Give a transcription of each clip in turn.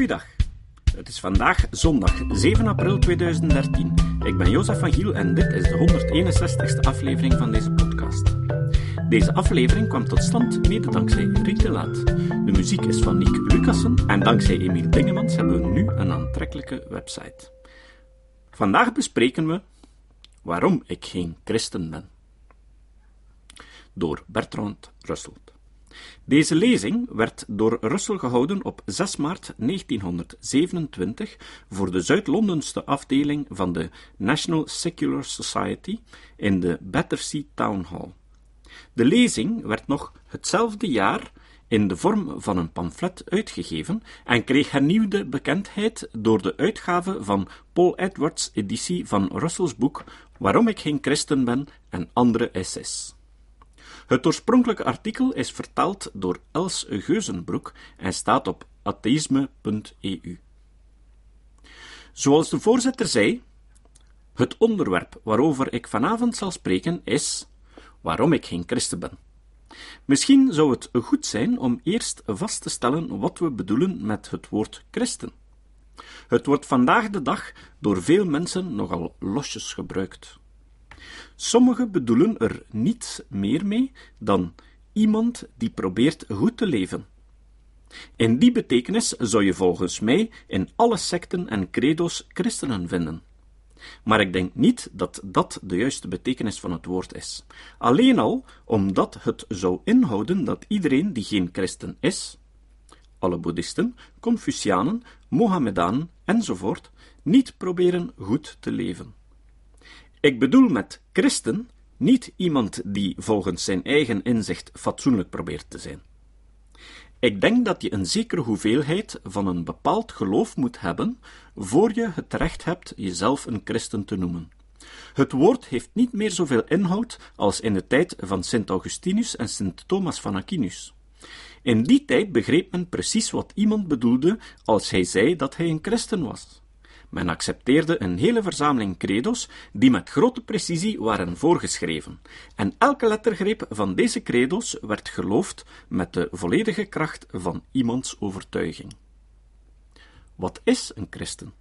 Goeiedag. Het is vandaag zondag 7 april 2013. Ik ben Jozef van Giel en dit is de 161ste aflevering van deze podcast. Deze aflevering kwam tot stand mede dankzij Riek de Laat. De muziek is van Nick Lucassen en dankzij Emiel Dingemans hebben we nu een aantrekkelijke website. Vandaag bespreken we waarom ik geen christen ben. Door Bertrand Russell. Deze lezing werd door Russell gehouden op 6 maart 1927 voor de Zuid-Londense afdeling van de National Secular Society in de Battersea Town Hall. De lezing werd nog hetzelfde jaar in de vorm van een pamflet uitgegeven en kreeg hernieuwde bekendheid door de uitgave van Paul Edwards' editie van Russells boek Waarom ik geen christen ben en andere essays. Het oorspronkelijke artikel is vertaald door Els Geuzenbroek en staat op atheïsme.eu. Zoals de voorzitter zei, het onderwerp waarover ik vanavond zal spreken is waarom ik geen christen ben. Misschien zou het goed zijn om eerst vast te stellen wat we bedoelen met het woord christen. Het wordt vandaag de dag door veel mensen nogal losjes gebruikt. Sommigen bedoelen er niets meer mee dan iemand die probeert goed te leven. In die betekenis zou je volgens mij in alle secten en credo's christenen vinden. Maar ik denk niet dat dat de juiste betekenis van het woord is. Alleen al omdat het zou inhouden dat iedereen die geen christen is, alle boeddhisten, Confucianen, Mohammedanen enzovoort, niet proberen goed te leven. Ik bedoel met christen niet iemand die volgens zijn eigen inzicht fatsoenlijk probeert te zijn. Ik denk dat je een zekere hoeveelheid van een bepaald geloof moet hebben voor je het recht hebt jezelf een christen te noemen. Het woord heeft niet meer zoveel inhoud als in de tijd van Sint Augustinus en Sint Thomas van Aquinus. In die tijd begreep men precies wat iemand bedoelde als hij zei dat hij een christen was. Men accepteerde een hele verzameling credo's die met grote precisie waren voorgeschreven, en elke lettergreep van deze credo's werd geloofd met de volledige kracht van iemands overtuiging. Wat is een christen?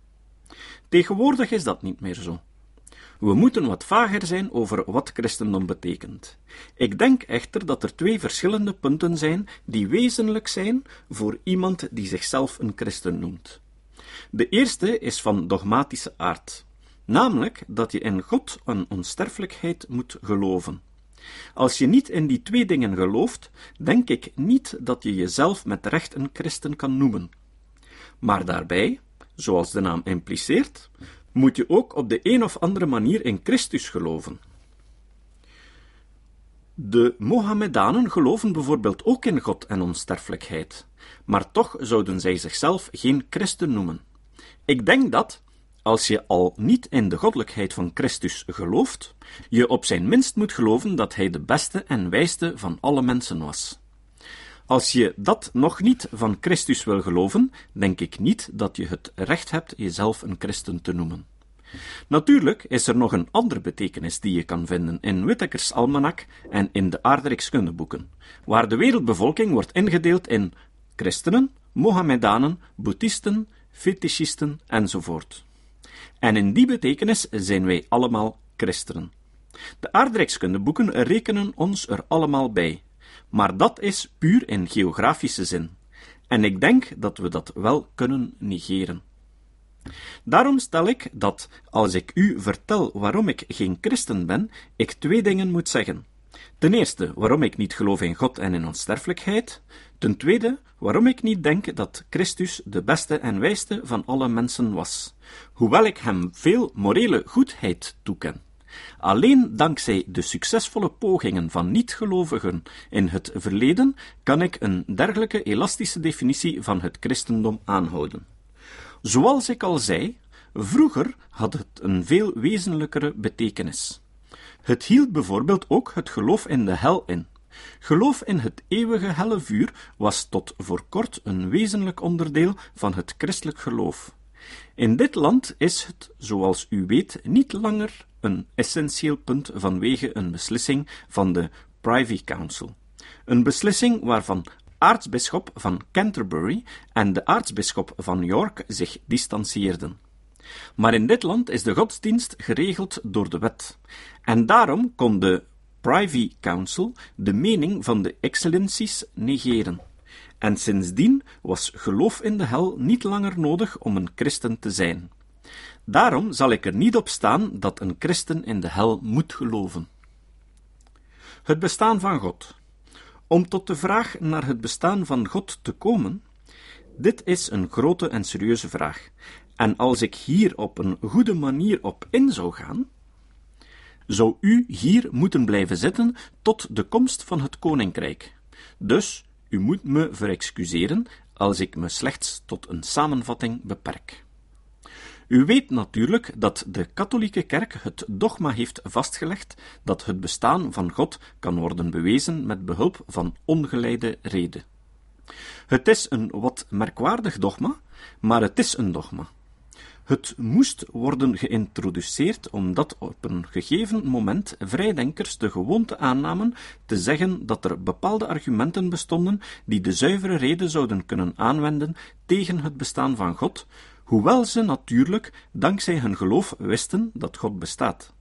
Tegenwoordig is dat niet meer zo. We moeten wat vager zijn over wat christendom betekent. Ik denk echter dat er twee verschillende punten zijn die wezenlijk zijn voor iemand die zichzelf een christen noemt. De eerste is van dogmatische aard, namelijk dat je in God een onsterfelijkheid moet geloven. Als je niet in die twee dingen gelooft, denk ik niet dat je jezelf met recht een christen kan noemen. Maar daarbij, zoals de naam impliceert, moet je ook op de een of andere manier in Christus geloven. De Mohammedanen geloven bijvoorbeeld ook in God en onsterfelijkheid, maar toch zouden zij zichzelf geen christen noemen. Ik denk dat, als je al niet in de goddelijkheid van Christus gelooft, je op zijn minst moet geloven dat hij de beste en wijste van alle mensen was. Als je dat nog niet van Christus wil geloven, denk ik niet dat je het recht hebt jezelf een christen te noemen. Natuurlijk is er nog een andere betekenis die je kan vinden in Whittakers almanak en in de aardrijkskundeboeken, waar de wereldbevolking wordt ingedeeld in christenen, Mohammedanen, boeddhisten, fetischisten enzovoort. En in die betekenis zijn wij allemaal christenen. De aardrijkskundeboeken rekenen ons er allemaal bij, maar dat is puur in geografische zin. En ik denk dat we dat wel kunnen negeren. Daarom stel ik dat, als ik u vertel waarom ik geen christen ben, ik twee dingen moet zeggen. Ten eerste, waarom ik niet geloof in God en in onsterfelijkheid. Ten tweede, waarom ik niet denk dat Christus de beste en wijste van alle mensen was, hoewel ik hem veel morele goedheid toeken. Alleen dankzij de succesvolle pogingen van niet-gelovigen in het verleden kan ik een dergelijke elastische definitie van het christendom aanhouden. Zoals ik al zei, vroeger had het een veel wezenlijkere betekenis. Het hield bijvoorbeeld ook het geloof in de hel in. Geloof in het eeuwige helle vuur was tot voor kort een wezenlijk onderdeel van het christelijk geloof. In dit land is het, zoals u weet, niet langer een essentieel punt vanwege een beslissing van de Privy Council. Een beslissing waarvan aartsbisschop van Canterbury en de aartsbisschop van York zich distancieerden. Maar in dit land is de godsdienst geregeld door de wet, en daarom kon de Privy Council de mening van de excellenties negeren. En sindsdien was geloof in de hel niet langer nodig om een christen te zijn. Daarom zal ik er niet op staan dat een christen in de hel moet geloven. Het bestaan van God. Om tot de vraag naar het bestaan van God te komen, dit is een grote en serieuze vraag. En als ik hier op een goede manier op in zou gaan, zou u hier moeten blijven zitten tot de komst van het koninkrijk. Dus u moet me verexcuseren als ik me slechts tot een samenvatting beperk. U weet natuurlijk dat de katholieke kerk het dogma heeft vastgelegd dat het bestaan van God kan worden bewezen met behulp van ongeleide reden. Het is een wat merkwaardig dogma, maar het is een dogma. Het moest worden geïntroduceerd omdat op een gegeven moment vrijdenkers de gewoonte aannamen te zeggen dat er bepaalde argumenten bestonden die de zuivere reden zouden kunnen aanwenden tegen het bestaan van God, hoewel ze natuurlijk dankzij hun geloof wisten dat God bestaat.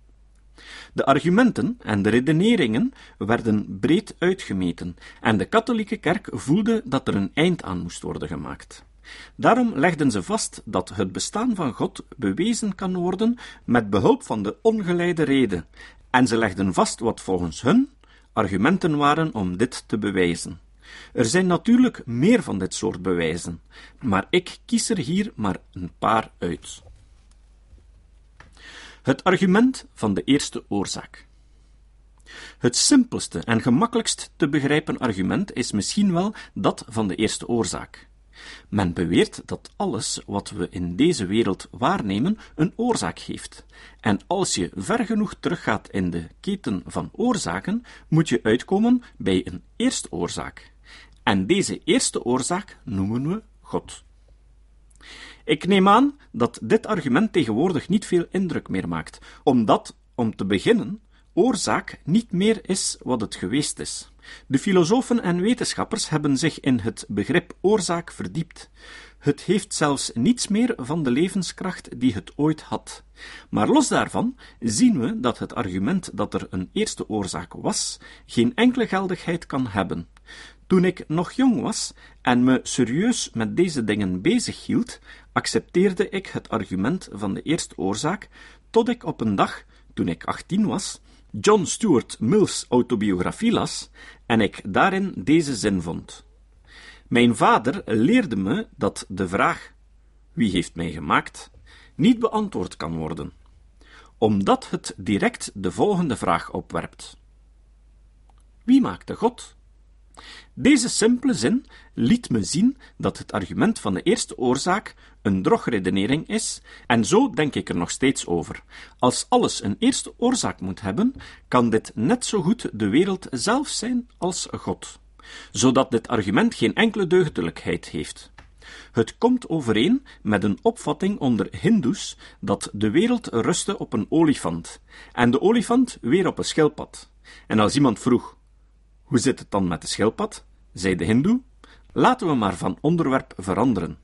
De argumenten en de redeneringen werden breed uitgemeten, en de katholieke kerk voelde dat er een eind aan moest worden gemaakt. Daarom legden ze vast dat het bestaan van God bewezen kan worden met behulp van de ongeleide reden, en ze legden vast wat volgens hun argumenten waren om dit te bewijzen. Er zijn natuurlijk meer van dit soort bewijzen, maar ik kies er hier maar een paar uit. Het argument van de eerste oorzaak. Het simpelste en gemakkelijkst te begrijpen argument is misschien wel dat van de eerste oorzaak. Men beweert dat alles wat we in deze wereld waarnemen een oorzaak heeft. En als je ver genoeg teruggaat in de keten van oorzaken, moet je uitkomen bij een eerste oorzaak. En deze eerste oorzaak noemen we God. Ik neem aan dat dit argument tegenwoordig niet veel indruk meer maakt, omdat, om te beginnen, oorzaak niet meer is wat het geweest is. De filosofen en wetenschappers hebben zich in het begrip oorzaak verdiept. Het heeft zelfs niets meer van de levenskracht die het ooit had. Maar los daarvan zien we dat het argument dat er een eerste oorzaak was, geen enkele geldigheid kan hebben. Toen ik nog jong was en me serieus met deze dingen bezig hield, accepteerde ik het argument van de eerste oorzaak, tot ik op een dag, toen ik achttien was, John Stuart Mill's autobiografie las en ik daarin deze zin vond. Mijn vader leerde me dat de vraag wie heeft mij gemaakt niet beantwoord kan worden, omdat het direct de volgende vraag opwerpt: Wie maakte God? Deze simpele zin liet me zien dat het argument van de eerste oorzaak een drogredenering is, en zo denk ik er nog steeds over. Als alles een eerste oorzaak moet hebben, kan dit net zo goed de wereld zelf zijn als God, zodat dit argument geen enkele deugdelijkheid heeft. Het komt overeen met een opvatting onder Hindoes dat de wereld rustte op een olifant, en de olifant weer op een schildpad. En als iemand vroeg: Hoe zit het dan met de schildpad? zei de Hindoe: Laten we maar van onderwerp veranderen.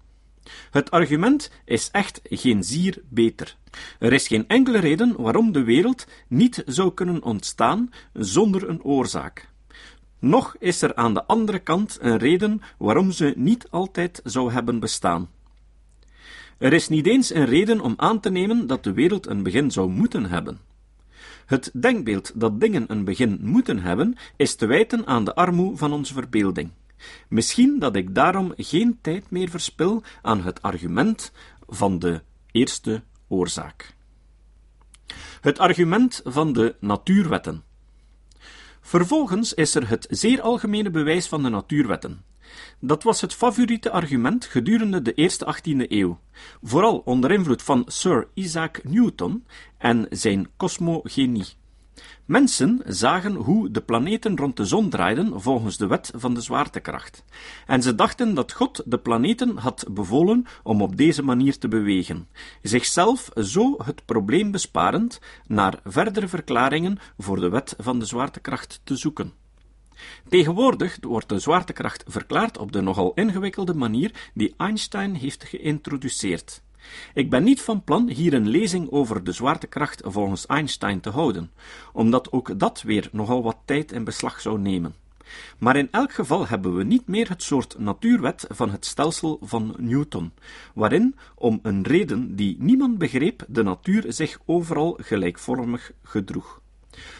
Het argument is echt geen zier beter. Er is geen enkele reden waarom de wereld niet zou kunnen ontstaan zonder een oorzaak. Nog is er aan de andere kant een reden waarom ze niet altijd zou hebben bestaan. Er is niet eens een reden om aan te nemen dat de wereld een begin zou moeten hebben. Het denkbeeld dat dingen een begin moeten hebben, is te wijten aan de armoe van onze verbeelding. Misschien dat ik daarom geen tijd meer verspil aan het argument van de eerste oorzaak. Het argument van de natuurwetten. Vervolgens is er het zeer algemene bewijs van de natuurwetten. Dat was het favoriete argument gedurende de eerste 18e eeuw, vooral onder invloed van Sir Isaac Newton en zijn cosmogenie. Mensen zagen hoe de planeten rond de zon draaiden volgens de wet van de zwaartekracht. En ze dachten dat God de planeten had bevolen om op deze manier te bewegen, zichzelf zo het probleem besparend naar verdere verklaringen voor de wet van de zwaartekracht te zoeken. Tegenwoordig wordt de zwaartekracht verklaard op de nogal ingewikkelde manier die Einstein heeft geïntroduceerd. Ik ben niet van plan hier een lezing over de zwaartekracht volgens Einstein te houden, omdat ook dat weer nogal wat tijd in beslag zou nemen. Maar in elk geval hebben we niet meer het soort natuurwet van het stelsel van Newton, waarin, om een reden die niemand begreep, de natuur zich overal gelijkvormig gedroeg.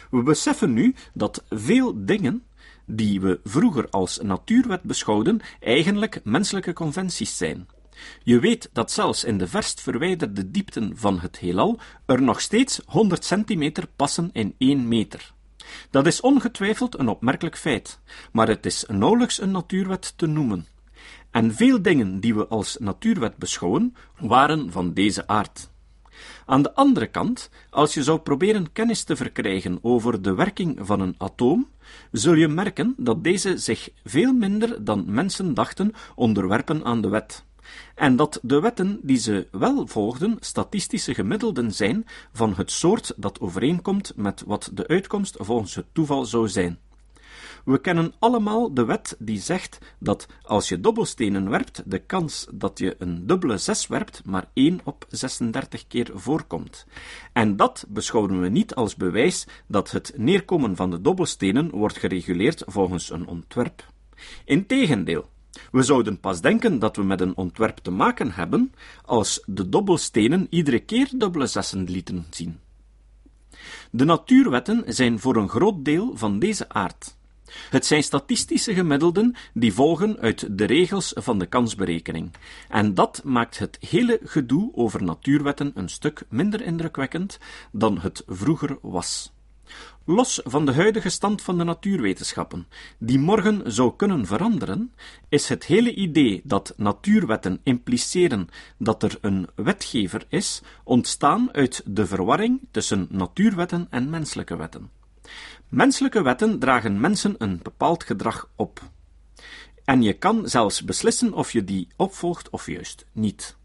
We beseffen nu dat veel dingen die we vroeger als natuurwet beschouwden, eigenlijk menselijke conventies zijn. Je weet dat zelfs in de verst verwijderde diepten van het heelal er nog steeds 100 centimeter passen in 1 meter. Dat is ongetwijfeld een opmerkelijk feit, maar het is nauwelijks een natuurwet te noemen. En veel dingen die we als natuurwet beschouwen, waren van deze aard. Aan de andere kant, als je zou proberen kennis te verkrijgen over de werking van een atoom, zul je merken dat deze zich veel minder dan mensen dachten onderwerpen aan de wet en dat de wetten die ze wel volgden statistische gemiddelden zijn van het soort dat overeenkomt met wat de uitkomst volgens het toeval zou zijn. We kennen allemaal de wet die zegt dat als je dobbelstenen werpt, de kans dat je een dubbele zes werpt maar 1 op 36 keer voorkomt. En dat beschouwen we niet als bewijs dat het neerkomen van de dobbelstenen wordt gereguleerd volgens een ontwerp. Integendeel, we zouden pas denken dat we met een ontwerp te maken hebben als de dobbelstenen iedere keer dubbele zessen lieten zien. De natuurwetten zijn voor een groot deel van deze aard. Het zijn statistische gemiddelden die volgen uit de regels van de kansberekening. En dat maakt het hele gedoe over natuurwetten een stuk minder indrukwekkend dan het vroeger was. Los van de huidige stand van de natuurwetenschappen, die morgen zou kunnen veranderen, is het hele idee dat natuurwetten impliceren dat er een wetgever is, ontstaan uit de verwarring tussen natuurwetten en menselijke wetten. Menselijke wetten dragen mensen een bepaald gedrag op. En je kan zelfs beslissen of je die opvolgt of juist niet.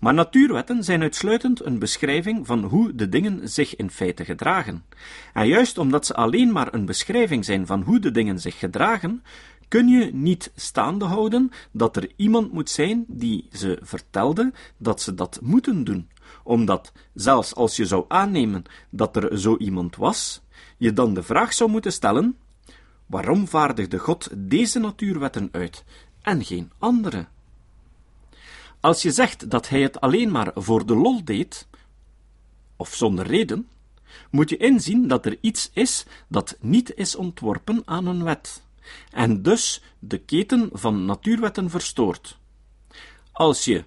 Maar natuurwetten zijn uitsluitend een beschrijving van hoe de dingen zich in feite gedragen. En juist omdat ze alleen maar een beschrijving zijn van hoe de dingen zich gedragen, kun je niet staande houden dat er iemand moet zijn die ze vertelde dat ze dat moeten doen, omdat, zelfs als je zou aannemen dat er zo iemand was, je dan de vraag zou moeten stellen: waarom vaardigde God deze natuurwetten uit en geen andere? Als je zegt dat hij het alleen maar voor de lol deed, of zonder reden, moet je inzien dat er iets is dat niet is ontworpen aan een wet, en dus de keten van natuurwetten verstoort. Als je,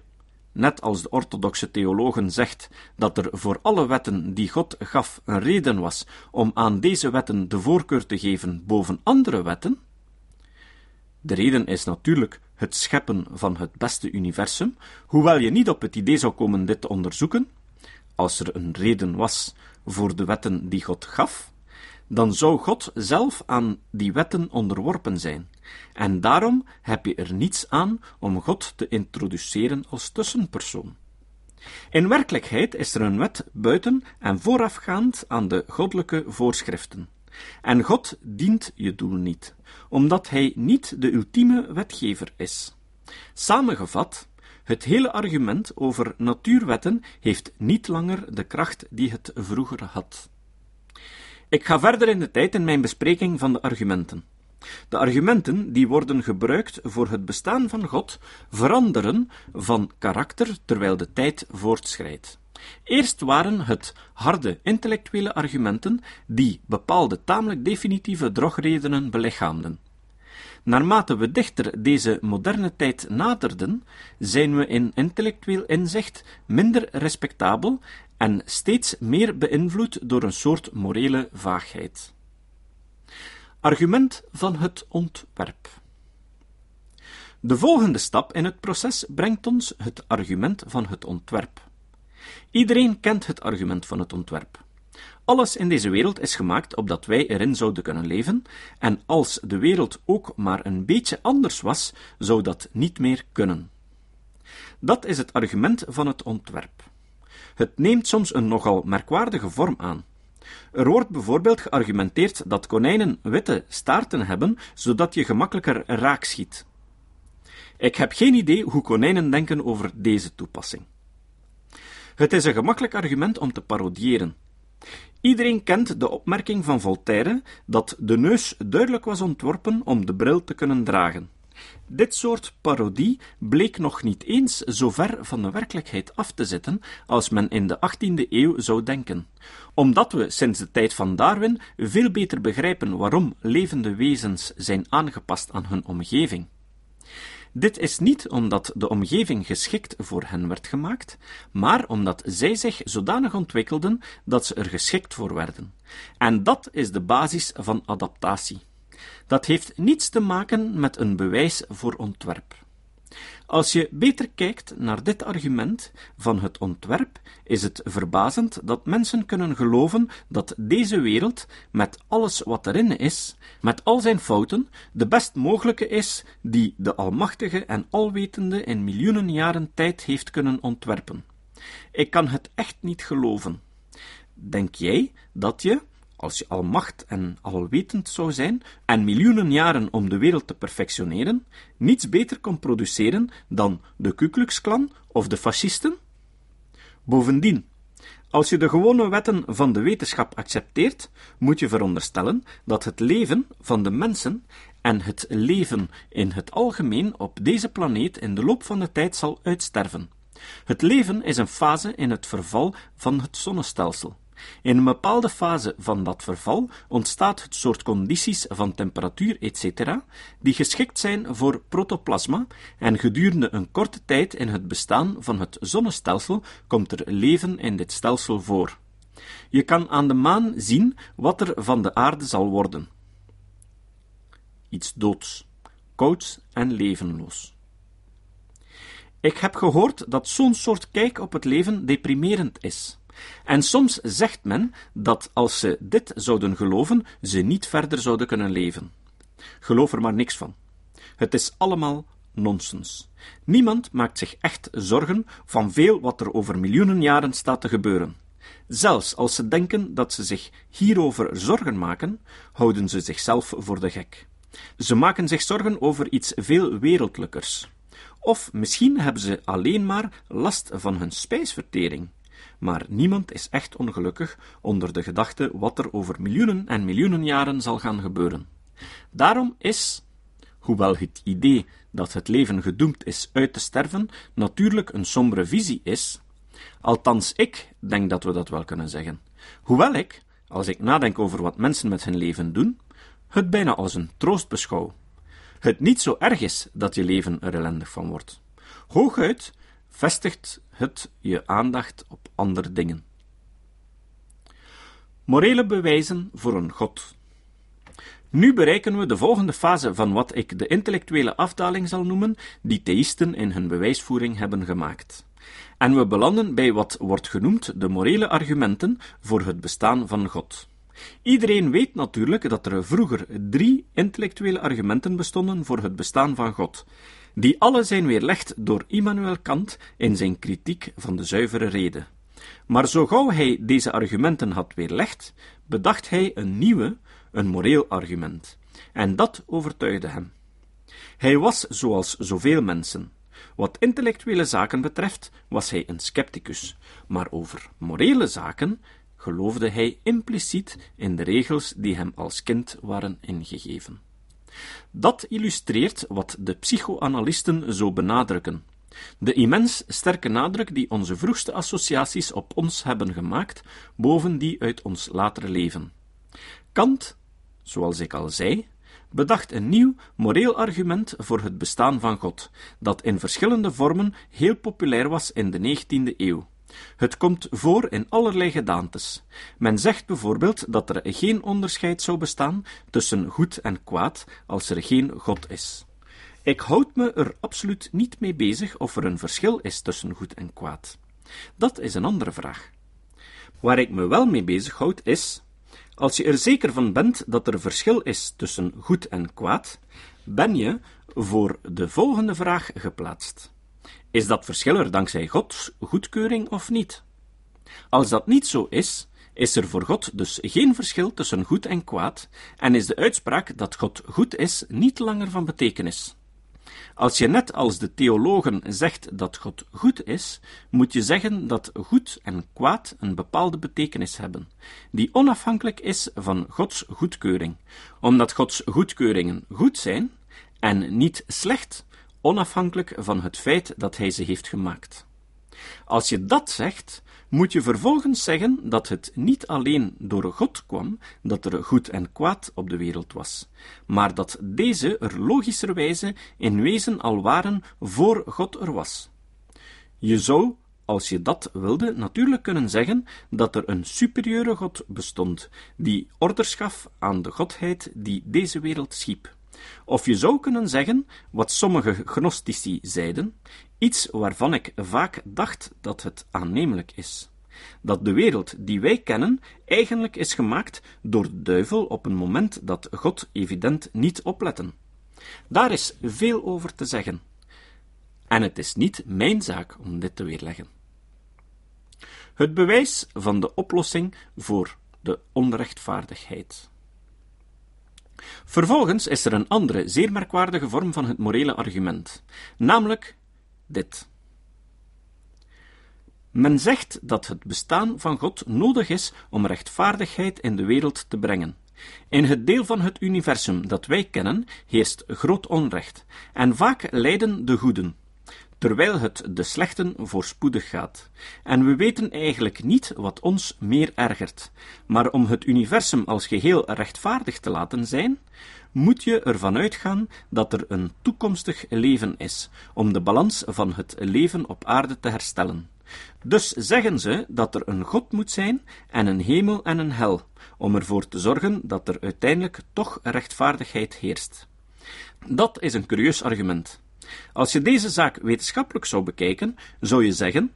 net als de orthodoxe theologen zegt dat er voor alle wetten die God gaf een reden was om aan deze wetten de voorkeur te geven boven andere wetten, de reden is natuurlijk het scheppen van het beste universum, hoewel je niet op het idee zou komen dit te onderzoeken, als er een reden was voor de wetten die God gaf, dan zou God zelf aan die wetten onderworpen zijn. En daarom heb je er niets aan om God te introduceren als tussenpersoon. In werkelijkheid is er een wet buiten en voorafgaand aan de goddelijke voorschriften. En God dient je doel niet, omdat Hij niet de ultieme wetgever is. Samengevat, het hele argument over natuurwetten heeft niet langer de kracht die het vroeger had. Ik ga verder in de tijd in mijn bespreking van de argumenten. De argumenten die worden gebruikt voor het bestaan van God veranderen van karakter terwijl de tijd voortschrijdt. Eerst waren het harde intellectuele argumenten die bepaalde tamelijk definitieve drogredenen belichaamden. Naarmate we dichter deze moderne tijd naderden, zijn we in intellectueel inzicht minder respectabel en steeds meer beïnvloed door een soort morele vaagheid. Argument van het ontwerp. De volgende stap in het proces brengt ons het argument van het ontwerp. Iedereen kent het argument van het ontwerp. Alles in deze wereld is gemaakt opdat wij erin zouden kunnen leven, en als de wereld ook maar een beetje anders was, zou dat niet meer kunnen. Dat is het argument van het ontwerp. Het neemt soms een nogal merkwaardige vorm aan. Er wordt bijvoorbeeld geargumenteerd dat konijnen witte staarten hebben, zodat je gemakkelijker raak schiet. Ik heb geen idee hoe konijnen denken over deze toepassing. Het is een gemakkelijk argument om te parodiëren. Iedereen kent de opmerking van Voltaire dat de neus duidelijk was ontworpen om de bril te kunnen dragen. Dit soort parodie bleek nog niet eens zo ver van de werkelijkheid af te zitten als men in de 18e eeuw zou denken. Omdat we sinds de tijd van Darwin veel beter begrijpen waarom levende wezens zijn aangepast aan hun omgeving. Dit is niet omdat de omgeving geschikt voor hen werd gemaakt, maar omdat zij zich zodanig ontwikkelden dat ze er geschikt voor werden. En dat is de basis van adaptatie. Dat heeft niets te maken met een bewijs voor ontwerp. Als je beter kijkt naar dit argument van het ontwerp, is het verbazend dat mensen kunnen geloven dat deze wereld, met alles wat erin is, met al zijn fouten, de best mogelijke is die de Almachtige en Alwetende in miljoenen jaren tijd heeft kunnen ontwerpen. Ik kan het echt niet geloven. Denk jij dat je, als je almacht en alwetend zou zijn en miljoenen jaren om de wereld te perfectioneren, niets beter kon produceren dan de Ku Klux Klan of de fascisten? Bovendien, als je de gewone wetten van de wetenschap accepteert, moet je veronderstellen dat het leven van de mensen en het leven in het algemeen op deze planeet in de loop van de tijd zal uitsterven. Het leven is een fase in het verval van het zonnestelsel. In een bepaalde fase van dat verval ontstaat het soort condities van temperatuur etc. die geschikt zijn voor protoplasma en gedurende een korte tijd in het bestaan van het zonnestelsel komt er leven in dit stelsel voor. Je kan aan de maan zien wat er van de aarde zal worden. Iets doods, kouds en levenloos. Ik heb gehoord dat zo'n soort kijk op het leven deprimerend is. En soms zegt men dat als ze dit zouden geloven, ze niet verder zouden kunnen leven. Geloof er maar niks van. Het is allemaal nonsens. Niemand maakt zich echt zorgen van veel wat er over miljoenen jaren staat te gebeuren. Zelfs als ze denken dat ze zich hierover zorgen maken, houden ze zichzelf voor de gek. Ze maken zich zorgen over iets veel wereldlijkers. Of misschien hebben ze alleen maar last van hun spijsvertering maar niemand is echt ongelukkig onder de gedachte wat er over miljoenen en miljoenen jaren zal gaan gebeuren. Daarom is, hoewel het idee dat het leven gedoemd is uit te sterven natuurlijk een sombere visie is, althans ik denk dat we dat wel kunnen zeggen. Hoewel ik, als ik nadenk over wat mensen met hun leven doen, het bijna als een troost beschouw. Het niet zo erg is dat je leven er ellendig van wordt. Hooguit vestigt het je aandacht op andere dingen. Morele bewijzen voor een God. Nu bereiken we de volgende fase van wat ik de intellectuele afdaling zal noemen, die theïsten in hun bewijsvoering hebben gemaakt. En we belanden bij wat wordt genoemd de morele argumenten voor het bestaan van God. Iedereen weet natuurlijk dat er vroeger drie intellectuele argumenten bestonden voor het bestaan van God die alle zijn weerlegd door Immanuel Kant in zijn kritiek van de zuivere rede. Maar zo gauw hij deze argumenten had weerlegd, bedacht hij een nieuwe, een moreel argument. En dat overtuigde hem. Hij was zoals zoveel mensen. Wat intellectuele zaken betreft was hij een scepticus, maar over morele zaken geloofde hij impliciet in de regels die hem als kind waren ingegeven. Dat illustreert wat de psychoanalisten zo benadrukken. De immens sterke nadruk die onze vroegste associaties op ons hebben gemaakt, boven die uit ons latere leven. Kant, zoals ik al zei, bedacht een nieuw moreel argument voor het bestaan van God, dat in verschillende vormen heel populair was in de 19e eeuw. Het komt voor in allerlei gedaantes. Men zegt bijvoorbeeld dat er geen onderscheid zou bestaan tussen goed en kwaad als er geen God is. Ik houd me er absoluut niet mee bezig of er een verschil is tussen goed en kwaad. Dat is een andere vraag. Waar ik me wel mee bezighoud is, als je er zeker van bent dat er verschil is tussen goed en kwaad, ben je voor de volgende vraag geplaatst. Is dat verschil er dankzij Gods goedkeuring of niet? Als dat niet zo is, is er voor God dus geen verschil tussen goed en kwaad en is de uitspraak dat God goed is niet langer van betekenis. Als je net als de theologen zegt dat God goed is, moet je zeggen dat goed en kwaad een bepaalde betekenis hebben, die onafhankelijk is van Gods goedkeuring, omdat Gods goedkeuringen goed zijn en niet slecht, onafhankelijk van het feit dat Hij ze heeft gemaakt. Als je dat zegt, moet je vervolgens zeggen dat het niet alleen door God kwam dat er goed en kwaad op de wereld was, maar dat deze er logischerwijze in wezen al waren voor God er was. Je zou, als je dat wilde, natuurlijk kunnen zeggen dat er een superieure God bestond, die orders gaf aan de Godheid die deze wereld schiep. Of je zou kunnen zeggen, wat sommige gnostici zeiden, iets waarvan ik vaak dacht dat het aannemelijk is. Dat de wereld die wij kennen eigenlijk is gemaakt door de duivel op een moment dat God evident niet opletten. Daar is veel over te zeggen. En het is niet mijn zaak om dit te weerleggen. Het bewijs van de oplossing voor de onrechtvaardigheid. Vervolgens is er een andere, zeer merkwaardige vorm van het morele argument, namelijk dit. Men zegt dat het bestaan van God nodig is om rechtvaardigheid in de wereld te brengen. In het deel van het universum dat wij kennen heerst groot onrecht, en vaak lijden de goeden, terwijl het de slechten voorspoedig gaat. En we weten eigenlijk niet wat ons meer ergert. Maar om het universum als geheel rechtvaardig te laten zijn, moet je ervan uitgaan dat er een toekomstig leven is, om de balans van het leven op aarde te herstellen. Dus zeggen ze dat er een God moet zijn en een hemel en een hel, om ervoor te zorgen dat er uiteindelijk toch rechtvaardigheid heerst. Dat is een curieus argument. Als je deze zaak wetenschappelijk zou bekijken, zou je zeggen: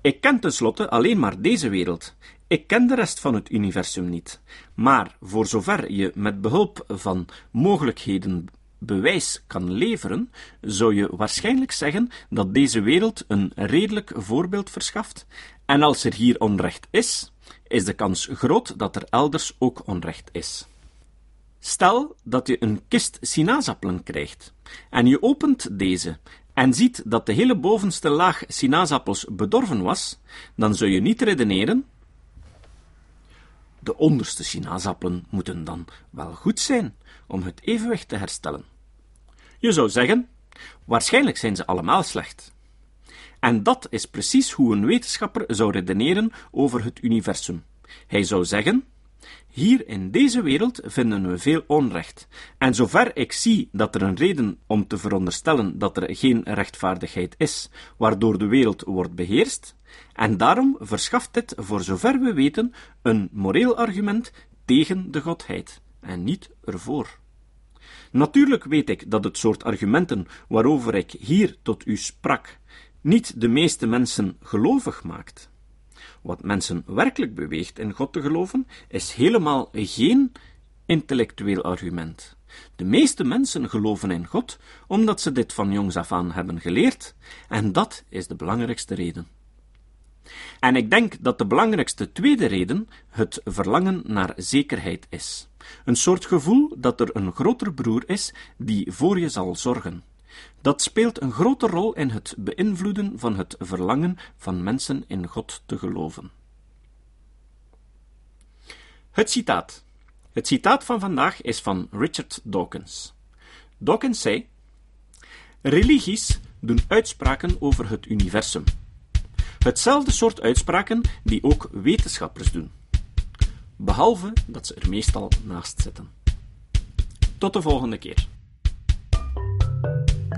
Ik ken tenslotte alleen maar deze wereld. Ik ken de rest van het universum niet. Maar voor zover je met behulp van mogelijkheden bewijs kan leveren, zou je waarschijnlijk zeggen dat deze wereld een redelijk voorbeeld verschaft. En als er hier onrecht is, is de kans groot dat er elders ook onrecht is. Stel dat je een kist sinaasappelen krijgt en je opent deze en ziet dat de hele bovenste laag sinaasappels bedorven was, dan zou je niet redeneren. De onderste sinaasappelen moeten dan wel goed zijn om het evenwicht te herstellen. Je zou zeggen, waarschijnlijk zijn ze allemaal slecht. En dat is precies hoe een wetenschapper zou redeneren over het universum. Hij zou zeggen: hier in deze wereld vinden we veel onrecht. En zover ik zie dat er een reden om te veronderstellen dat er geen rechtvaardigheid is, waardoor de wereld wordt beheerst, en daarom verschaft dit, voor zover we weten, een moreel argument tegen de godheid, en niet ervoor. Natuurlijk weet ik dat het soort argumenten waarover ik hier tot u sprak, niet de meeste mensen gelovig maakt. Wat mensen werkelijk beweegt in God te geloven, is helemaal geen intellectueel argument. De meeste mensen geloven in God omdat ze dit van jongs af aan hebben geleerd, en dat is de belangrijkste reden. En ik denk dat de belangrijkste tweede reden het verlangen naar zekerheid is. Een soort gevoel dat er een groter broer is die voor je zal zorgen. Dat speelt een grote rol in het beïnvloeden van het verlangen van mensen in God te geloven. Het citaat. Het citaat van vandaag is van Richard Dawkins. Dawkins zei: Religies doen uitspraken over het universum. Hetzelfde soort uitspraken die ook wetenschappers doen. Behalve dat ze er meestal naast zitten. Tot de volgende keer.